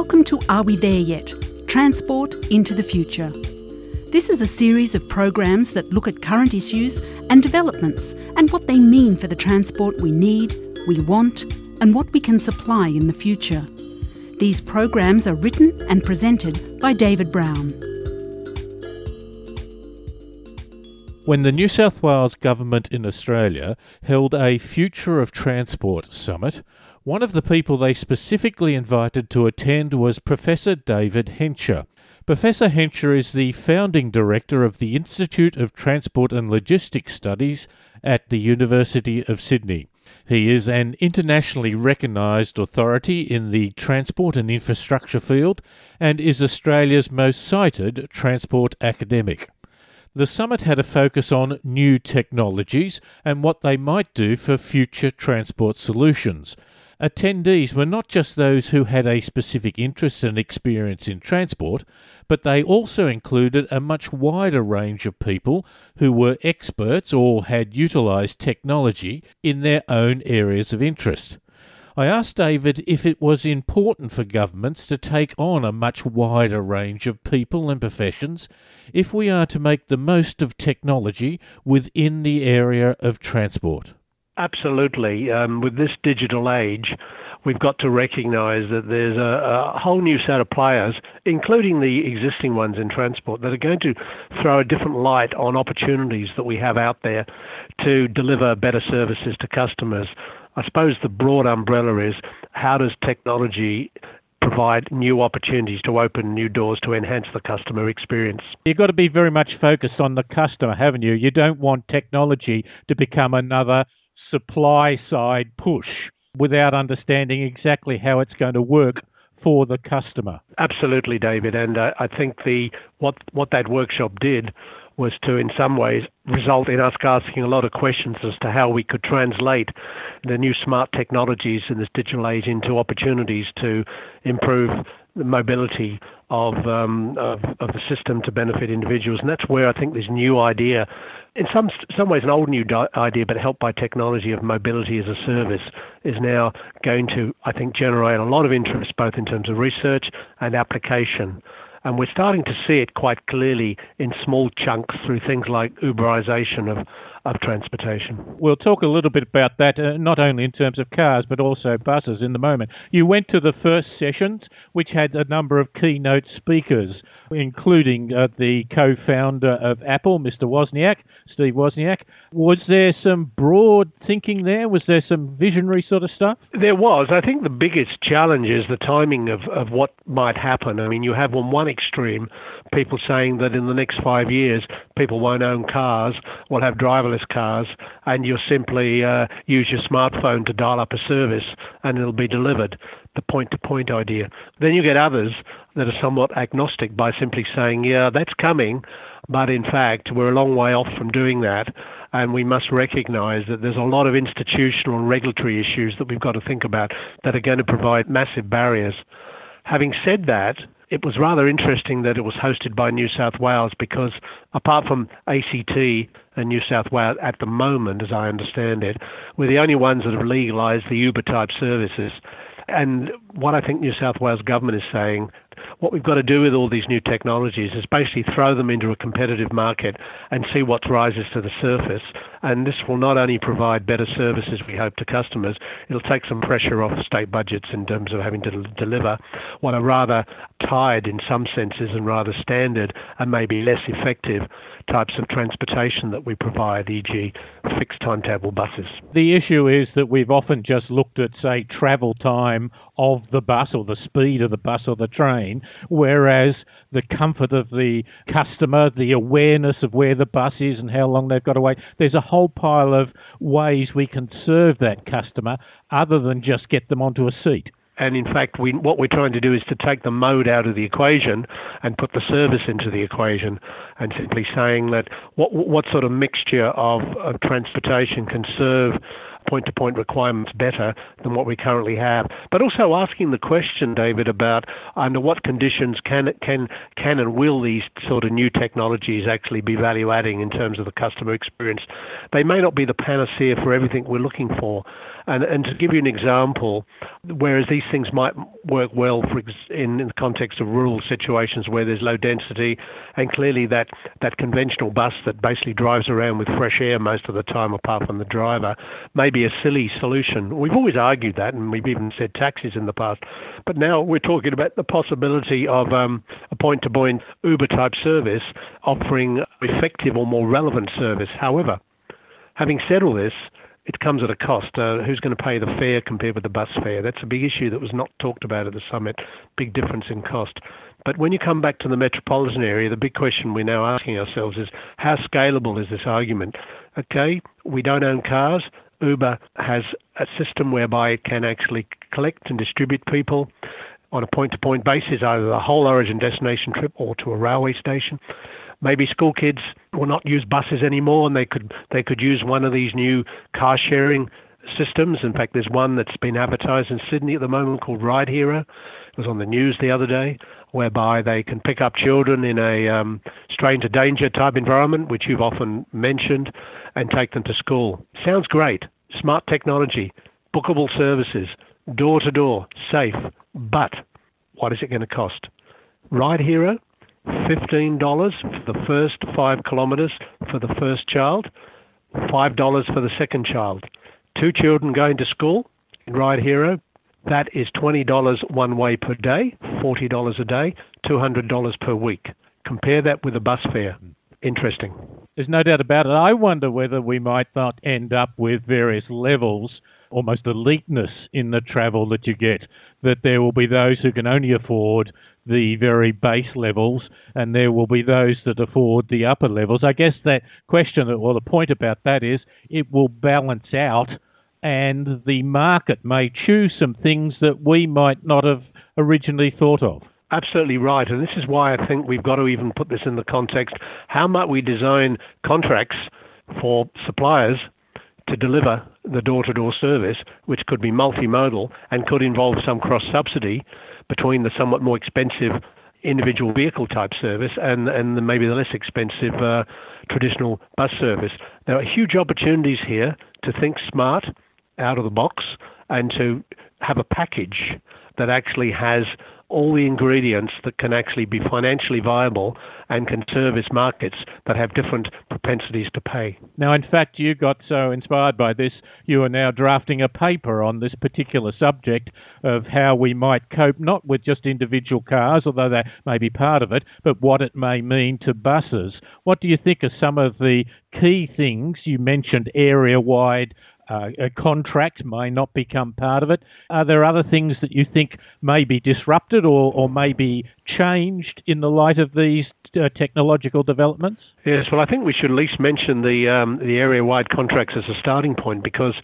Welcome to Are We There Yet? Transport into the Future. This is a series of programs that look at current issues and developments and what they mean for the transport we need, we want, and what we can supply in the future. These programs are written and presented by David Brown. When the New South Wales Government in Australia held a Future of Transport Summit, one of the people they specifically invited to attend was Professor David Hensher. Professor Hensher is the founding director of the Institute of Transport and Logistics Studies at the University of Sydney. He is an internationally recognised authority in the transport and infrastructure field and is Australia's most cited transport academic. The summit had a focus on new technologies and what they might do for future transport solutions. Attendees were not just those who had a specific interest and experience in transport, but they also included a much wider range of people who were experts or had utilised technology in their own areas of interest. I asked David if it was important for governments to take on a much wider range of people and professions if we are to make the most of technology within the area of transport. Absolutely. Um, with this digital age, we've got to recognise that there's a, a, whole new set of players, including the existing ones in transport, that are going to throw a different light on opportunities that we have out there to deliver better services to customers. I suppose the broad umbrella is how does technology provide new opportunities to open new doors to enhance the customer experience. You've got to be very much focused on the customer, haven't you? You don't want technology to become another supply side push without understanding exactly how it's going to work for the customer. Absolutely, David. And uh, I think the what what that workshop did was to, in some ways, result in us asking a lot of questions as to how we could translate the new smart technologies in this digital age into opportunities to improve the mobility of, um, of, of the system to benefit individuals, and that's where I think this new idea, in some some ways an old new di- idea, but helped by technology of mobility as a service, is now going to I think generate a lot of interest both in terms of research and application. And we're starting to see it quite clearly in small chunks through things like Uberization of, of transportation. We'll talk a little bit about that, uh, not only in terms of cars, but also buses in the moment. You went to the first sessions, which had a number of keynote speakers, including uh, the co founder of Apple, Mr. Wozniak, Steve Wozniak. Was there some broad thinking there? Was there some visionary sort of stuff? There was. I think the biggest challenge is the timing of, of what might happen. I mean, you have on one extreme people saying that in the next five years people won't own cars, will have driverless cars, and you'll simply uh, use your smartphone to dial up a service and it'll be delivered the point to point idea. Then you get others that are somewhat agnostic by simply saying, yeah, that's coming, but in fact, we're a long way off from doing that. And we must recognize that there's a lot of institutional and regulatory issues that we've got to think about that are going to provide massive barriers. Having said that, it was rather interesting that it was hosted by New South Wales because apart from ACT and New South Wales at the moment, as I understand it, we're the only ones that have legalised the Uber type services. And what I think New South Wales government is saying, what we've got to do with all these new technologies is basically throw them into a competitive market and see what rises to the surface. And this will not only provide better services, we hope, to customers, it'll take some pressure off state budgets in terms of having to deliver what are rather tired in some senses and rather standard and maybe less effective types of transportation that we provide, e.g., fixed timetable buses. The issue is that we've often just looked at, say, travel time of the bus or the speed of the bus or the train, whereas the comfort of the customer, the awareness of where the bus is and how long they've got to wait, there's a whole pile of ways we can serve that customer other than just get them onto a seat. And in fact, we, what we're trying to do is to take the mode out of the equation and put the service into the equation, and simply saying that what what sort of mixture of, of transportation can serve point-to-point requirements better than what we currently have. But also asking the question, David, about under what conditions can can can and will these sort of new technologies actually be value adding in terms of the customer experience? They may not be the panacea for everything we're looking for, And, and to give you an example, whereas these things might work well for in, in the context of rural situations where there's low density, and clearly that, that conventional bus that basically drives around with fresh air most of the time, apart from the driver, may be a silly solution. We've always argued that, and we've even said taxis in the past. But now we're talking about the possibility of um, a point to point Uber type service offering effective or more relevant service. However, having said all this, it comes at a cost. Uh, who's going to pay the fare compared with the bus fare? That's a big issue that was not talked about at the summit. Big difference in cost. But when you come back to the metropolitan area, the big question we're now asking ourselves is how scalable is this argument? Okay, we don't own cars. Uber has a system whereby it can actually collect and distribute people on a point to point basis, either the whole origin destination trip or to a railway station. Maybe school kids will not use buses anymore and they could they could use one of these new car sharing systems. In fact, there's one that's been advertised in Sydney at the moment called Ride Hero. It was on the news the other day, whereby they can pick up children in a um, stranger danger type environment, which you've often mentioned, and take them to school. Sounds great. Smart technology, bookable services, door to door, safe. But what is it going to cost? Ride Hero, $15 for the first five kilometres for the first child, $5 for the second child. Two children going to school in Ride Hero, that is $20 one way per day, $40 a day, $200 per week. Compare that with a bus fare. Interesting. There's no doubt about it. I wonder whether we might not end up with various levels almost eliteness in the travel that you get. That there will be those who can only afford the very base levels, and there will be those that afford the upper levels. I guess that question, or the point about that is, it will balance out, and the market may choose some things that we might not have originally thought of. Absolutely right. And this is why I think we've got to even put this in the context how might we design contracts for suppliers to deliver the door to door service, which could be multimodal and could involve some cross subsidy between the somewhat more expensive individual vehicle type service and, and the, maybe the less expensive uh, traditional bus service. There are huge opportunities here to think smart out of the box and to have a package that actually has all the ingredients that can actually be financially viable and can service markets that have different propensities to pay. Now, in fact, you got so inspired by this, you are now drafting a paper on this particular subject of how we might cope not with just individual cars, although that may be part of it, but what it may mean to buses. What do you think are some of the key things you mentioned area wide uh, a contract may not become part of it. Are there other things that you think may be disrupted or, or may be changed in the light of these uh, technological developments? Yes, well, I think we should at least mention the um, the area-wide contracts as a starting point because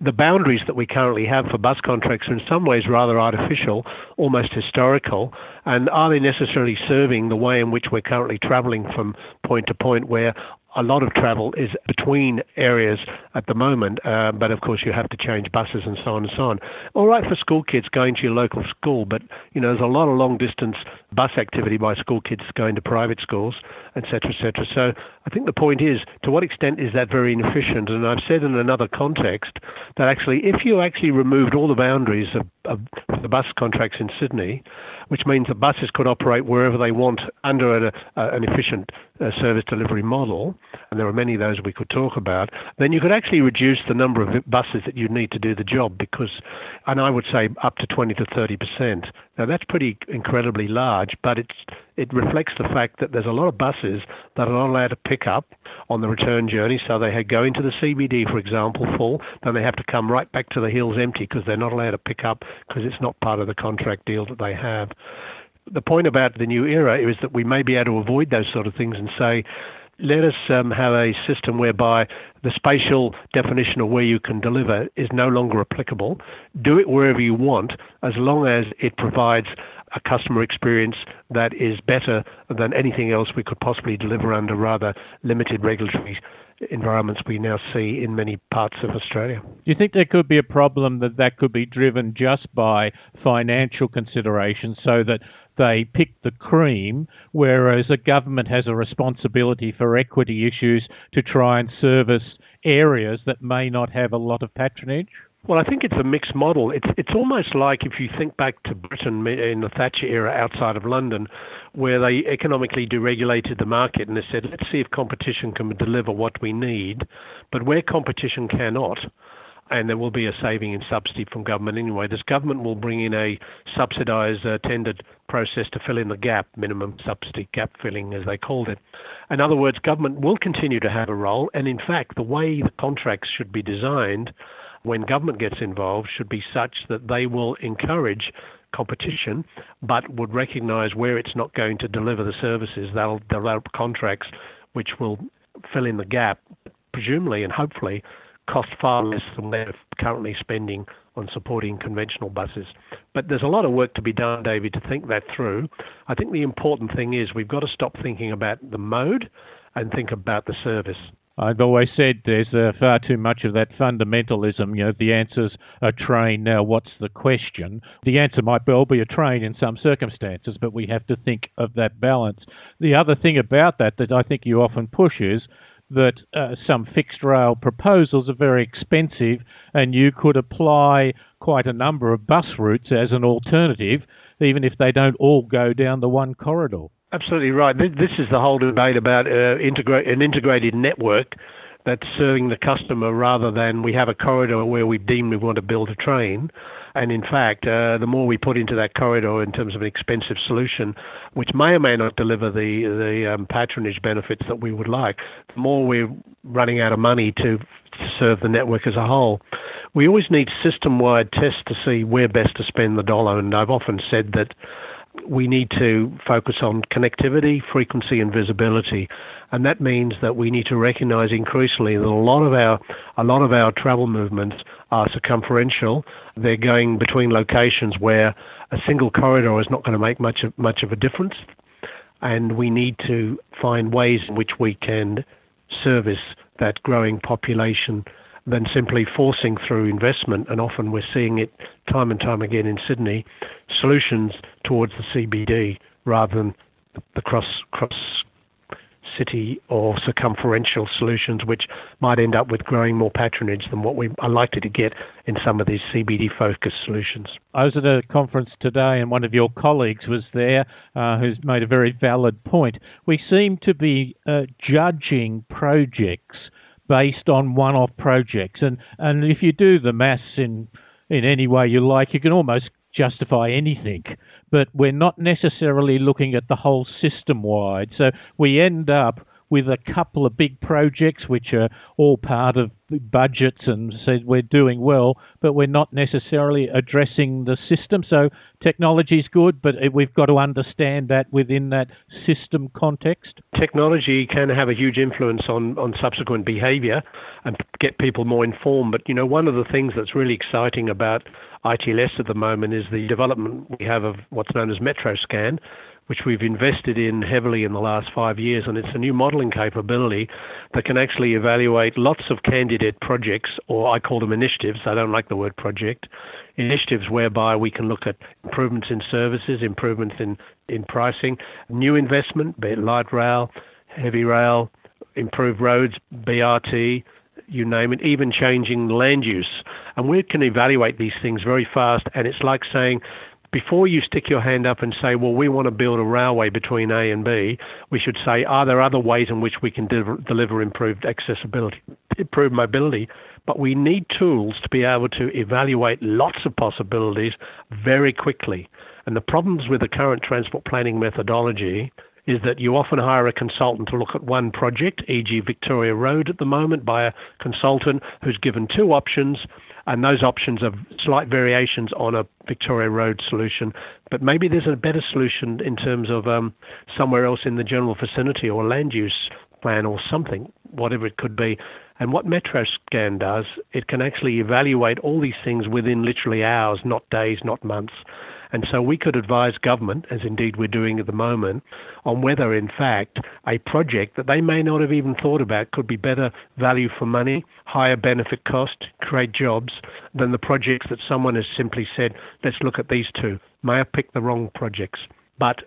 the boundaries that we currently have for bus contracts are in some ways rather artificial, almost historical, and are they necessarily serving the way in which we're currently travelling from point to point where a lot of travel is between areas at the moment, uh, but of course you have to change buses and so on and so on. All right for school kids going to your local school, but you know there's a lot of long distance bus activity by school kids going to private schools, etc., etc. So I think the point is, to what extent is that very inefficient? And I've said in another context that actually, if you actually removed all the boundaries of, of the bus contracts in Sydney, which means the buses could operate wherever they want under a, a, an efficient uh, service delivery model, and there are many of those we could talk about, then you could actually reduce the number of buses that you need to do the job because, and I would say up to 20 to 30 percent. Now that's pretty incredibly large, but it's it reflects the fact that there's a lot of buses that are not allowed to pick up on the return journey. So they go into the CBD, for example, full, then they have to come right back to the hills empty because they're not allowed to pick up because it's not part of the contract deal that they have. The point about the new era is that we may be able to avoid those sort of things and say, let us um, have a system whereby the spatial definition of where you can deliver is no longer applicable. Do it wherever you want, as long as it provides a customer experience that is better than anything else we could possibly deliver under rather limited regulatory environments we now see in many parts of Australia. Do you think there could be a problem that that could be driven just by financial considerations so that they pick the cream, whereas a government has a responsibility for equity issues to try and service areas that may not have a lot of patronage? Well, I think it's a mixed model. It's it's almost like if you think back to Britain in the Thatcher era outside of London, where they economically deregulated the market and they said, let's see if competition can deliver what we need, but where competition cannot, and there will be a saving in subsidy from government anyway. This government will bring in a subsidised uh, tendered process to fill in the gap, minimum subsidy gap filling as they called it. In other words, government will continue to have a role, and in fact, the way the contracts should be designed when government gets involved should be such that they will encourage competition, but would recognise where it's not going to deliver the services. They'll develop contracts which will fill in the gap, presumably and hopefully cost far less than they're currently spending on supporting conventional buses. But there's a lot of work to be done, David, to think that through. I think the important thing is we've got to stop thinking about the mode and think about the service. I've always said there's uh, far too much of that fundamentalism. You know, the answer's a train. Now, what's the question? The answer might well be a train in some circumstances, but we have to think of that balance. The other thing about that that I think you often push is that uh, some fixed rail proposals are very expensive and you could apply quite a number of bus routes as an alternative, even if they don't all go down the one corridor. Absolutely right. This is the whole debate about uh, an integrated network that's serving the customer rather than we have a corridor where we deem we want to build a train. And in fact, uh, the more we put into that corridor in terms of an expensive solution, which may or may not deliver the the um, patronage benefits that we would like, the more we're running out of money to serve the network as a whole. We always need system-wide tests to see where best to spend the dollar. And I've often said that we need to focus on connectivity, frequency, and visibility, and that means that we need to recognise increasingly that a lot of our a lot of our travel movements are circumferential. They're going between locations where a single corridor is not going to make much of, much of a difference, and we need to find ways in which we can service that growing population than simply forcing through investment, and often we're seeing it time and time again in Sydney, solutions towards the CBD rather than the cross cross city or circumferential solutions, which might end up with growing more patronage than what we are likely to get in some of these CBD focused solutions. I was at a conference today, and one of your colleagues was there uh, who's made a very valid point. We seem to be uh, judging projects based on one-off projects. And and if you do the maths in in any way you like, you can almost justify anything. But we're not necessarily looking at the whole system wide. So we end up with a couple of big projects which are all part of budgets and said we're doing well, but we're not necessarily addressing the system. So technology is good, but we've got to understand that within that system context. Technology can have a huge influence on, on subsequent behaviour and get people more informed. But you know, one of the things that's really exciting about ITLS at the moment is the development we have of what's known as MetroScan which we've invested in heavily in the last five years, and it's a new modelling capability that can actually evaluate lots of candidate projects, or I call them initiatives. I don't like the word project. Initiatives whereby we can look at improvements in services, improvements in, in pricing, new investment, be it light rail, heavy rail, improved roads, BRT, you name it, even changing land use. And we can evaluate these things very fast, and it's like saying, before you stick your hand up and say, well, we want to build a railway between A and B, we should say, are there other ways in which we can de- deliver improved accessibility, improved mobility? But we need tools to be able to evaluate lots of possibilities very quickly. And the problems with the current transport planning methodology is that you often hire a consultant to look at one project, e.g., Victoria Road at the moment, by a consultant who's given two options and those options are slight variations on a Victoria Road solution. But maybe there's a better solution in terms of um, somewhere else in the general vicinity or land use plan or something, whatever it could be. And what MetroScan does, it can actually evaluate all these things within literally hours, not days, not months. And so we could advise government, as indeed we're doing at the moment, on whether, in fact, a project that they may not have even thought about could be better value for money, higher benefit cost, create jobs, than the projects that someone has simply said, let's look at these two. May I pick the wrong projects. But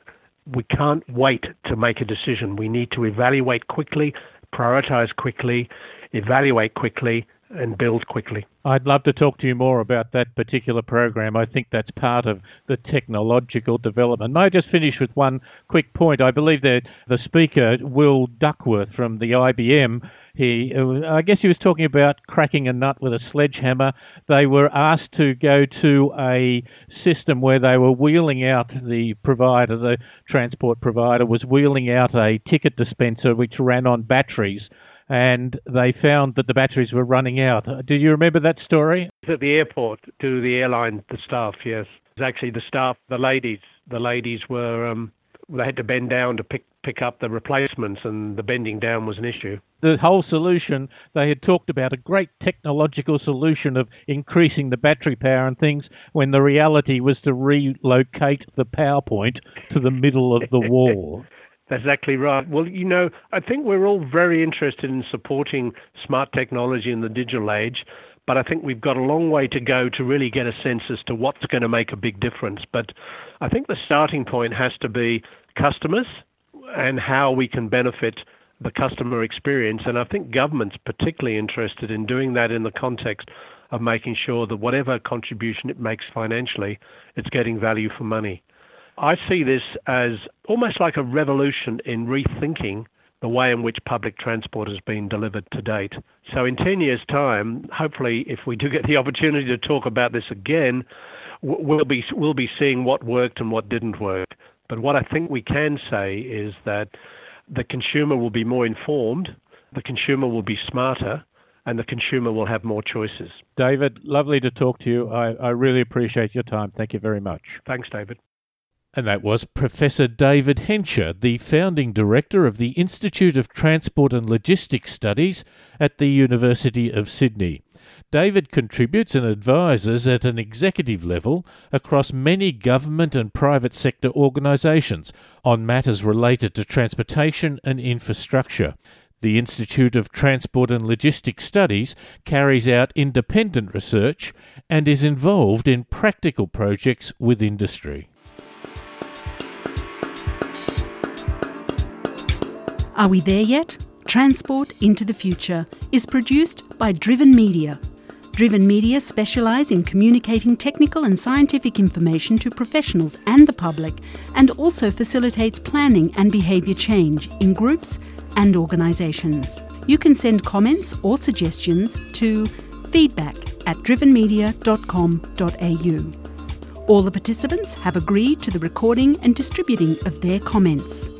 we can't wait to make a decision. We need to evaluate quickly, prioritize quickly, evaluate quickly, and build quickly. I'd love to talk to you more about that particular program. I think that's part of the technological development. May I just finish with one quick point? I believe that the speaker, Will Duckworth from the IBM, he, I guess he was talking about cracking a nut with a sledgehammer. They were asked to go to a system where they were wheeling out the provider, the transport provider was wheeling out a ticket dispenser which ran on batteries and they found that the batteries were running out. Do you remember that story? At the airport, to the airline, the staff, yes. It was actually the staff, the ladies. The ladies were, um, they had to bend down to pick pick up the replacements, and the bending down was an issue. The whole solution, they had talked about a great technological solution of increasing the battery power and things, when the reality was to relocate the power point to the middle of the wall. That's exactly right. Well, you know, I think we're all very interested in supporting smart technology in the digital age, but I think we've got a long way to go to really get a sense as to what's going to make a big difference. But I think the starting point has to be customers and how we can benefit the customer experience. And I think government's particularly interested in doing that in the context of making sure that whatever contribution it makes financially, it's getting value for money. I see this as almost like a revolution in rethinking the way in which public transport has been delivered to date. So, in 10 years' time, hopefully, if we do get the opportunity to talk about this again, we'll be, we'll be seeing what worked and what didn't work. But what I think we can say is that the consumer will be more informed, the consumer will be smarter, and the consumer will have more choices. David, lovely to talk to you. I, I really appreciate your time. Thank you very much. Thanks, David. And that was Professor David Hensher, the founding director of the Institute of Transport and Logistics Studies at the University of Sydney. David contributes and advises at an executive level across many government and private sector organisations on matters related to transportation and infrastructure. The Institute of Transport and Logistics Studies carries out independent research and is involved in practical projects with industry. Are we there yet? Transport into the Future is produced by Driven Media. Driven Media specialise in communicating technical and scientific information to professionals and the public, and also facilitates planning and behaviour change in groups and organisations. You can send comments or suggestions to feedback at drivenmedia.com.au. All the participants have agreed to the recording and distributing of their comments.